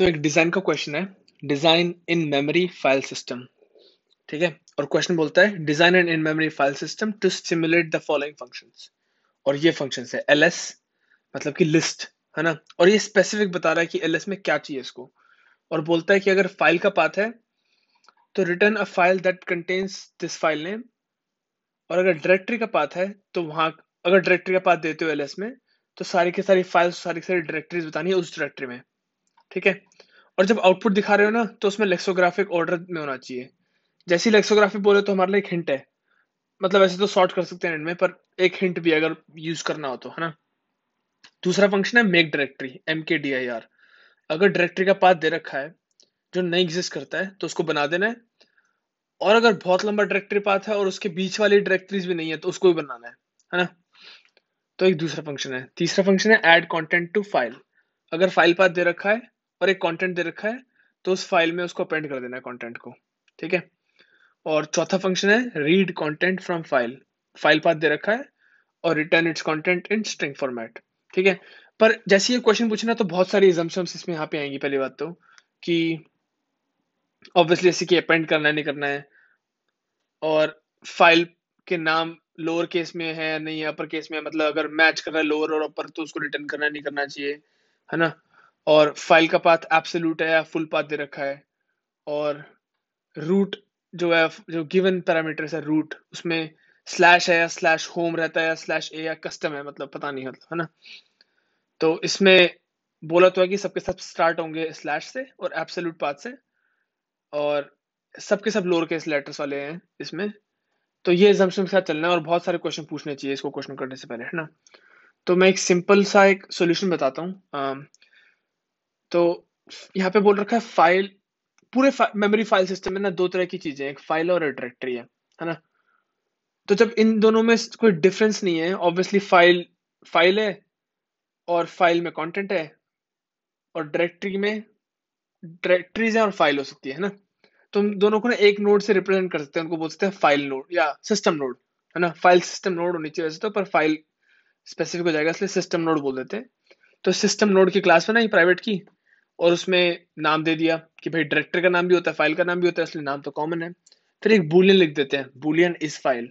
तो एक डिज़ाइन का क्वेश्चन है. Design in memory file system ठीक है? और क्वेश्चन बोलता है design and in memory file system to stimulate the following functions और ये फ़ंक्शन है एल मतलब कि लिस्ट है ना? और ये स्पेसिफिक बता रहा है कि एल में क्या चाहिए इसको. और बोलता है कि अगर फ़ाइल का पाथ है तो return a file that contains this file name और अगर डायरेक्टरी का पाथ है तो वहाँ, अगर डायरेक्टरी का पाथ देते हो एल में तो सारी की सारी फाइल्स सारी की सारी डायरेक्टरीज बतानी है उस डायरेक्टरी में. ठीक है? और जब आउटपुट दिखा रहे हो ना तो उसमें लेक्सोग्राफिक ऑर्डर में होना चाहिए। जैसी लेक्सोग्राफिक बोले तो हमारे लिए एक हिंट है। मतलब ऐसे तो सॉर्ट कर सकते हैं एंड में, पर एक हिंट भी अगर यूज़ करना हो तो है ना? दूसरा फ़ंक्शन है make directory M K D I R अगर डायरेक्टरी का पाथ दे रखा है, जो नहीं एग्जिस्ट करता है तो उसको बना देना है। और अगर बहुत लंबा डायरेक्टरी पाथ है और उसके बीच वाली डायरेक्टरीज भी नहीं है तो उसको भी बनाना है है ना? तो एक दूसरा फ़ंक्शन है। तीसरा फ़ंक्शन है ऐड कंटेंट टू फ़ाइल अगर फ़ाइल पाथ दे रखा है और एक कंटेंट दे रखा है तो उस फ़ाइल में उसको अपेंड कर देना है कंटेंट को, ठीक है? और चौथा फ़ंक्शन है read content from file file path दे रखा है और return its content in string format ठीक है? पर जैसे ये क्वेश्चन पूछना तो बहुत सारी एग्जाम्पन्स इसमें यहाँ पे आएँगी, पहली बात तो कि ऑब्वियसली ऐसे कि अपेंड करना है, नहीं करना है, और फ़ाइल के नाम लोअर केस में है, नहीं अपर केस में है मतलब अगर मैच कर रहा है लोअर और अपर तो उसको रिटर्न करना नहीं करना चाहिए, है ना? और फ़ाइल का पाथ एब्सोल्यूट है या फुल पाथ दे रखा है। और रूट जो है, जो गिवन पैरामीटर्स है रूट उसमें स्लैश है या स्लैश होम रहता है या स्लैश ए या कस्टम है मतलब पता नहीं मतलब है ना? तो इसमें बोला तो है कि सबके सब स्टार्ट होंगे स्लैश से और एब्सोल्यूट पाथ से, और सबके सब लोअर केस लेटर्स वाले हैं इसमें। तो ये एग्जाम्पन के साथ चलना है और बहुत सारे क्वेश्चन पूछने चाहिए इसको क्वेश्चन करने से पहले, है ना? तो मैं एक सिंपल सा एक सोल्यूशन बताता हूँ। तो यहाँ पे बोल रखा है फ़ाइल पूरे मेमोरी फ़ाइल सिस्टम में ना दो तरह की चीज़ें एक फ़ाइल और डायरेक्टरी है है ना? तो जब इन दोनों में कोई डिफरेंस नहीं है ऑब्वियसली फ़ाइल फ़ाइल है और फ़ाइल में कंटेंट है और डायरेक्टरी में डायरेक्टरीज है और फ़ाइल हो सकती है ना? तो हम दोनों को ना एक नोड से रिप्रेजेंट कर सकते हैं, उनको बोल सकते हैं फ़ाइल नोड या सिस्टम नोड है ना? फ़ाइल सिस्टम नोड होनी चाहिए वैसे तो पर फ़ाइल स्पेसिफिक हो जाएगा, इसलिए सिस्टम नोड बोल देते हैं। तो सिस्टम नोड की क्लास बनाई प्राइवेट की और उसमें नाम दे दिया कि भाई डायरेक्टर का नाम भी होता है फ़ाइल का नाम भी होता है, इसलिए नाम तो कॉमन है। फिर एक बुलियन लिख देते हैं बुलियन इज़ फ़ाइल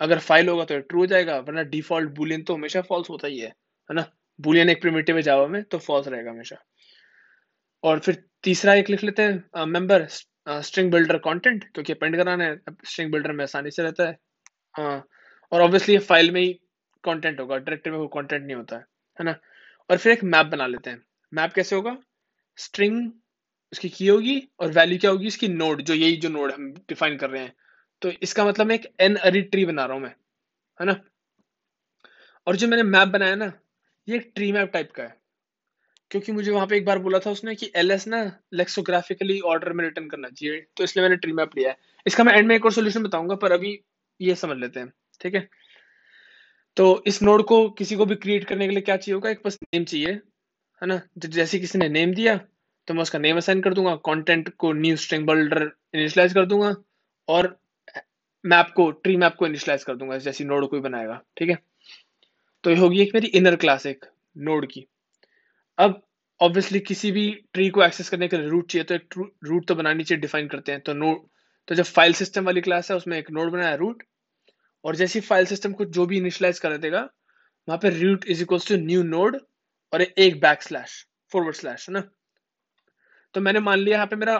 अगर फ़ाइल होगा तो ट्रू हो जाएगा, वरना डिफ़ॉल्ट बुलियन तो हमेशा फॉल्स होता ही है है ना? बुलियन एक प्रिमेटिव है जावा में तो फॉल्स रहेगा हमेशा। और फिर तीसरा एक लिख लेते हैं मेंबर स्ट्रिंग बिल्डर कंटेंट क्योंकि अपेंड कराना है स्ट्रिंग बिल्डर में आसानी से रहता है। और ऑब्वियसली फ़ाइल में ही कंटेंट होगा डायरेक्टर में कोई कंटेंट नहीं होता है है ना? और फिर एक मैप बना लेते हैं। मैप कैसे होगा? स्ट्रिंग उसकी की होगी और वैल्यू क्या होगी? इसकी नोड जो यही जो नोड हम डिफाइन कर रहे हैं। तो इसका मतलब एक एन अरी ट्री बना रहा हूँ मैं, है ना? और जो मैंने मैप बनाया ना, ये एक ट्री मैप टाइप का है। क्योंकि मुझे वहाँ पे एक बार बोला था उसने कि एल एस ना लेक्सोग्राफिकली ऑर्डर में रिटर्न करना चाहिए तो इसलिए मैंने ट्री मैप लिया है। इसका मैं एंड में एक और सोल्यूशन बताऊँगा, पर अभी ये समझ लेते हैं, ठीक है? तो इस नोड को किसी को भी क्रिएट करने के लिए क्या चाहिए होगा? एक बस नेम चाहिए। है ना? जैसे किसी ने नेम दिया तो मैं उसका नेम असाइन कर दूँगा कंटेंट को न्यू स्ट्रिंग बिल्डर इनिशलाइज कर दूँगा और मैप को ट्री मैप को इनिशलाइज कर दूँगा, जैसी नोड कोई बनाएगा, ठीक है? तो ये होगी एक मेरी इनर क्लास एक नोड की। अब ऑब्वियसली किसी भी ट्री को एक्सेस करने के लिए रूट चाहिए तो एक रूट तो बनानी चाहिए डिफाइन करते हैं। तो नोड तो जब फ़ाइल सिस्टम वाली क्लास है, उसमें एक नोड बनाया रूट और जैसी फ़ाइल सिस्टम को जो भी इनिशलाइज कर देगा, वहाँ पे root is equal to new node और एक बैक स्लैश फॉरवर्ड स्लैश है ना? तो मैंने मान लिया यहाँ पे मेरा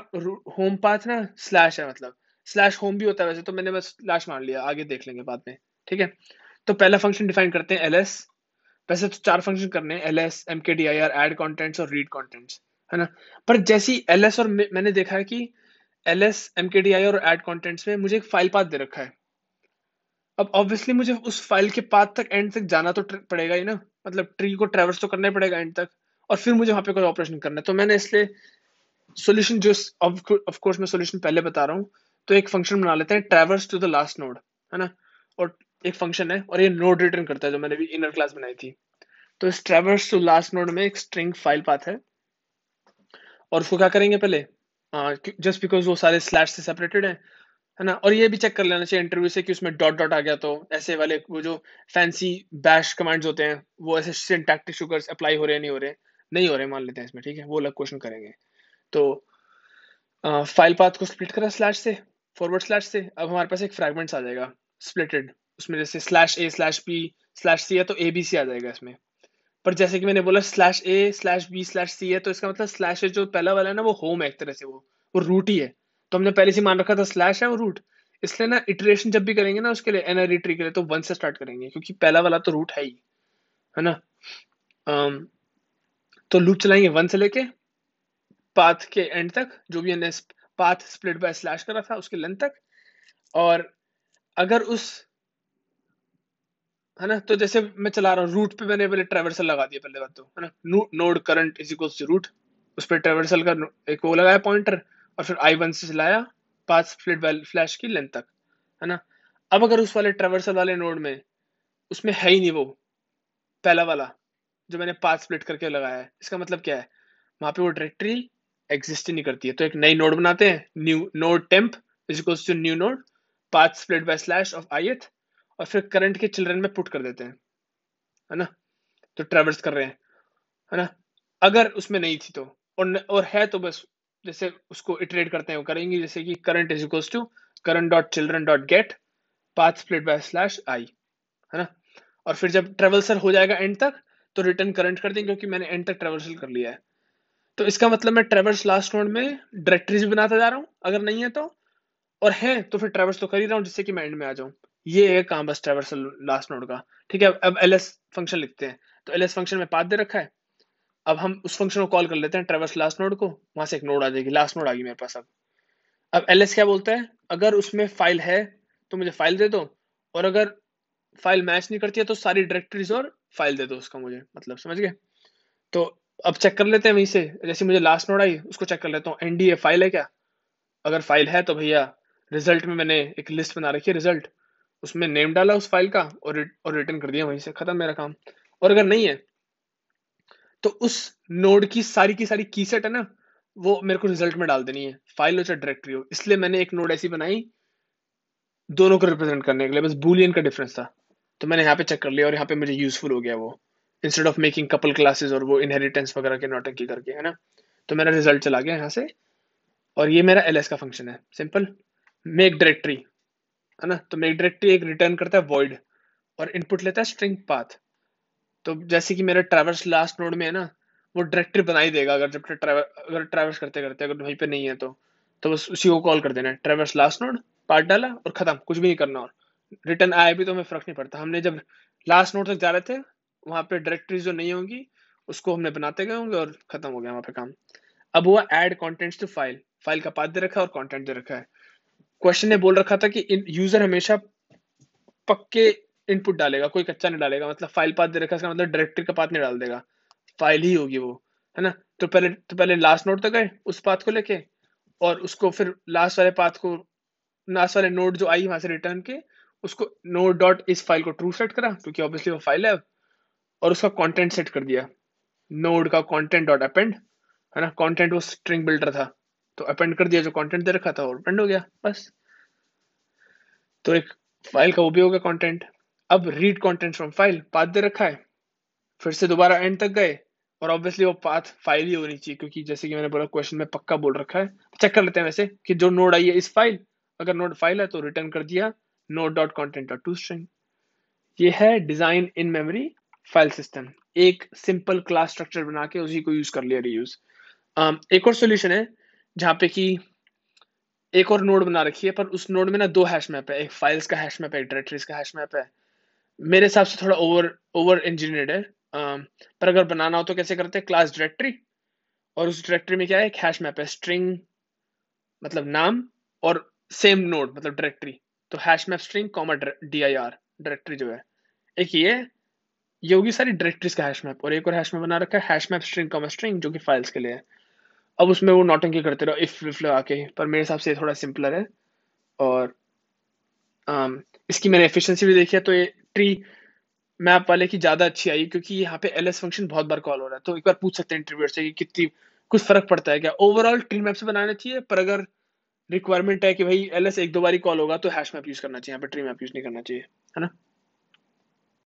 होम पाथ ना स्लैश है मतलब। स्लैश होम भी होता है वैसे तो मैंने बस स्लैश मान लिया, आगे देख लेंगे बाद में, ठीक है? तो पहला फ़ंक्शन डिफाइन करते हैं एल एस वैसे तो चार फ़ंक्शन करने हैं L S M K D I R add contents और रीड कॉन्टेंट्स है ना? पर जैसी एल एस और मैंने देखा है कि L S M K D I और एड कॉन्टेंट्स में मुझे एक फ़ाइल पाथ दे रखा है। अब ऑब्वियसली मुझे उस फ़ाइल के पाथ तक एंड तक जाना तो पड़ेगा ही ना। मतलब ट्री को ट्रेवर्स तो करना ही पड़ेगा एंड तक। और फिर मुझे वहाँ पे कोई ऑपरेशन करना है। तो मैंने इसलिए सोल्यूशन जो ऑफ़ कोर्स मैं सोल्यूशन पहले बता रहा हूँ। तो एक फ़ंक्शन बना लेते हैं traverse to the last node है ना? और एक फ़ंक्शन है, और ये नोड रिटर्न करता है, जो मैंने भी इनर क्लास बनाई थी। तो इस ट्रेवर्स टू लास्ट नोड में एक स्ट्रिंग फ़ाइल पाथ है। और उसको क्या करेंगे पहले? जस्ट बिकॉज़ वो सारे स्लैश से सेपरेटेड है है ना? और ये भी चेक कर लेना चाहिए इंटरव्यू से कि उसमें डॉट डॉट आ गया तो ऐसे वाले वो जो फैंसी बैश कमांड्स होते हैं, वो ऐसे सिंटैक्टिक शुगर्स अप्लाई हो रहे हैं, नहीं हो रहे नहीं हो रहे मान लेते हैं इसमें, ठीक है? वो अलग क्वेश्चन करेंगे। तो फ़ाइल पाथ को स्प्लिट करा स्लैश से फॉरवर्ड स्लैश से, अब हमारे पास एक फ्रैगमेंट्स आ जाएगा स्प्लिटेड उसमें जैसे slash A slash B slash C है तो ए बी सी आ जाएगा इसमें। पर जैसे कि मैंने बोला slash A slash B slash C है तो इसका मतलब स्लैश जो पहला वाला है ना, वो होम है एक तरह से, वो वो रूट ही है। तो हमने पहले से मान रखा था स्लैश है वो रूट इसलिए ना इटरेशन जब भी करेंगे ना उसके लिए एनआरई ट्री के लिए तो वन से स्टार्ट करेंगे क्योंकि पहला वाला तो रूट है ही है ना? Um, तो लूप चलाएँगे वन से लेके पाथ के एंड तक जो भी हमने पाथ स्प्लिट बाय स्लैश करा था उसके लेंथ तक। और अगर उस है ना? तो जैसे मैं चला रहा हूँ रूट पे मैंने पहले ट्रेवर्सल लगा दिया पहले बात तो है ना? Node current is equals to root उस पर ट्रेवर्सल का एक वो लगाया पॉइंटर और फिर आई वन से चलाया पाथ स्प्लिट बाय फ्लैश की लेंथ तक है ना? अब अगर उस वाले ट्रेवर्सल वाले नोड में उसमें है ही नहीं वो पहला वाला जो मैंने पाथ स्प्लिट करके लगाया है इसका मतलब क्या है? वहाँ पे वो डायरेक्टरी एग्जिस्ट नहीं करती है। तो एक नई नोड बनाते हैं new node temp is equals to new node path split by slash of I और फिर करंट के चिल्ड्रन में पुट कर देते हैं है ना? तो ट्रेवर्स कर रहे हैं है ना? अगर उसमें नहीं थी तो और न, और है तो बस जैसे उसको इटरेट करते हैं, वो करेंगे जैसे कि current is equals to current dot children dot get path split by slash I है ना? और फिर जब ट्रेवल्सर हो जाएगा एंड तक तो रिटर्न करंट कर देंगे, क्योंकि मैंने एंड तक ट्रेवल्सल कर लिया है। तो इसका मतलब मैं ट्रेवर्स लास्ट नोड में डायरेक्टरीज बनाता जा रहा हूँ, अगर नहीं है तो। और है तो फिर ट्रेवर्स तो कर ही रहा हूँ, जिससे कि मैं एंड में आ जाऊँ। ये है काम बस ट्रेवर्स लास्ट नोड का। ठीक है, अब एलएस फ़ंक्शन लिखते हैं। तो एलएस फ़ंक्शन में पाथ दे रखा है अब हम उस फ़ंक्शन को कॉल कर लेते हैं ट्रेवर्स लास्ट नोड को, वहाँ से एक नोड आ जाएगी लास्ट नोड आ गई मेरे पास अब। अब एलएस क्या बोलता है? अगर उसमें फ़ाइल है तो मुझे फ़ाइल दे दो, और अगर फ़ाइल मैच नहीं करती है तो सारी डायरेक्टरीज और फ़ाइल दे दो उसका मुझे मतलब समझ गए? तो अब चेक कर लेते हैं वहीं से, जैसे मुझे लास्ट नोड आई, उसको चेक कर लेता हूँ एनडीए फ़ाइल है क्या? अगर फ़ाइल है तो भैया रिज़ल्ट में मैंने एक लिस्ट बना रखी है रिज़ल्ट उसमें नेम डाला उस फ़ाइल का, और और रिटर्न कर दिया वहीं से, खत्म मेरा काम। और अगर नहीं है तो उस नोड की सारी की सारी की सेट है ना, वो मेरे को रिज़ल्ट में डाल देनी है। फ़ाइल हो चाहे डायरेक्टरी हो। इसलिए मैंने एक नोड ऐसी बनाई, दोनों को रिप्रेजेंट करने के लिए। बस बुलियन का डिफरेंस था। तो मैंने यहाँ पे चेक कर लिया और यहाँ पे मुझे यूजफुल हो गया वो। Instead of making couple classes और वो इनहेरिटेंस वगैरह के नोटंकी करके, है ना? तो मेरा रिज़ल्ट चला गया यहाँ से। और ये मेरा एल का फ़ंक्शन है। सिंपल मेक डायरेक्टरी है ना? तो मेक डायरेक्टरी एक रिटर्न करता है वॉइड और इनपुट लेता है स्ट्रिंग पाथ तो जैसे कि मेरा ट्रैवर्स लास्ट नोड में है ना, वो डायरेक्टरी बना ही देगा अगर जब ट्रैवर अगर ट्रैवर्स करते करते अगर वहीं पे नहीं है तो। तो बस उसी को कॉल कर देना है। ट्रैवर्स लास्ट नोड पार्ट डाला और खत्म, कुछ भी नहीं करना और। रिटर्न आए भी तो हमें फ़र्क नहीं पड़ता। हमने जब लास्ट नोड तक जा रहे थे, वहाँ पे डायरेक्टरी जो नहीं होंगी, उसको हमने बनाते गए होंगे और खत्म हो गया वहाँ पे काम। अब हुआ add content to file file का पाथ दे रखा और कॉन्टेंट दे रखा है। क्वेश्चन ने बोल रखा था कि यूज़र हमेशा पक्के इनपुट डालेगा, कोई कच्चा नहीं डालेगा मतलब फ़ाइल पाथ दे रखा है मतलब डायरेक्टरी का पाथ नहीं डाल देगा। फ़ाइल ही होगी वो, है ना? तो पहले तो पहले लास्ट नोड तक गए, उस पाथ को लेके, और उसको फिर लास्ट वाले पाथ को लास्ट वाले नोड जो आई वहाँ से रिटर्न के उसको नोड डॉट इस फ़ाइल को ट्रू सेट करा, क्योंकि ऑब्वियसली वो फ़ाइल है और उसका कंटेंट सेट कर दिया। नोड का कंटेंट डॉट अपेंड है ना? कंटेंट वो स्ट्रिंग बिल्डर था तो अपेंड कर दिया, जो कंटेंट दे रखा था, और अपेंड हो गया, बस। तो एक फ़ाइल का वो भी हो गया कंटेंट अब read content from file path दे रखा है फिर से दोबारा एंड तक गए और ऑब्वियसली वो पाथ फ़ाइल ही होनी चाहिए क्योंकि जैसे कि मैंने बोला क्वेश्चन में पक्का बोल रखा है। चेक कर लेते हैं वैसे कि जो नोड आई है इस फ़ाइल अगर नोड फ़ाइल है तो रिटर्न कर दिया node dot content dot to string ये है design in memory file system एक सिंपल क्लास स्ट्रक्चर बना के उसी को यूज़ कर लिया रीयूज um, एक और सोल्यूशन है जहाँ पे कि एक और नोड बना रखी है पर उस नोड में ना दो हैश मैप है एक फाइल्स का हैश मैप है एक डायरेक्टरीज का हैश मैप है। मेरे हिसाब से थोड़ा ओवर ओवर इंजीनियर्ड है। Um, पर अगर बनाना हो तो कैसे करते हैं? क्लास डायरेक्टरी और उस डायरेक्टरी में क्या है? हैश मैप है स्ट्रिंग मतलब नाम और सेम नोड मतलब डायरेक्टरी तो hash map string comma D I R directory जो है। एक ये ये होगी सारी डायरेक्टरीज का हैश मैप और एक और हैश मैप बना रखा है hash map string comma string जो कि फाइल्स के लिए है। अब उसमें वो नोटिंग करते रहो इफ़ विफ लगा के पर मेरे हिसाब से थोड़ा सिंपलर है। और इसकी मैंने एफिशिएंसी भी देखी है तो ये ट्री मैप वाले की ज़्यादा अच्छी आई, क्योंकि यहाँ पे एलएस फ़ंक्शन बहुत बार कॉल हो रहा है। तो एक बार पूछ सकते हैं इंटरव्यूअर से कि कितनी, कुछ फ़र्क पड़ता है क्या? ओवरऑल ट्री मैप से बनाना चाहिए, पर अगर रिक्वायरमेंट है कि भाई एलएस एक दो बार कॉल होगा तो हैश मैप यूज़ करना चाहिए। यहाँ पे ट्री मैप यूज़ नहीं करना चाहिए, है ना?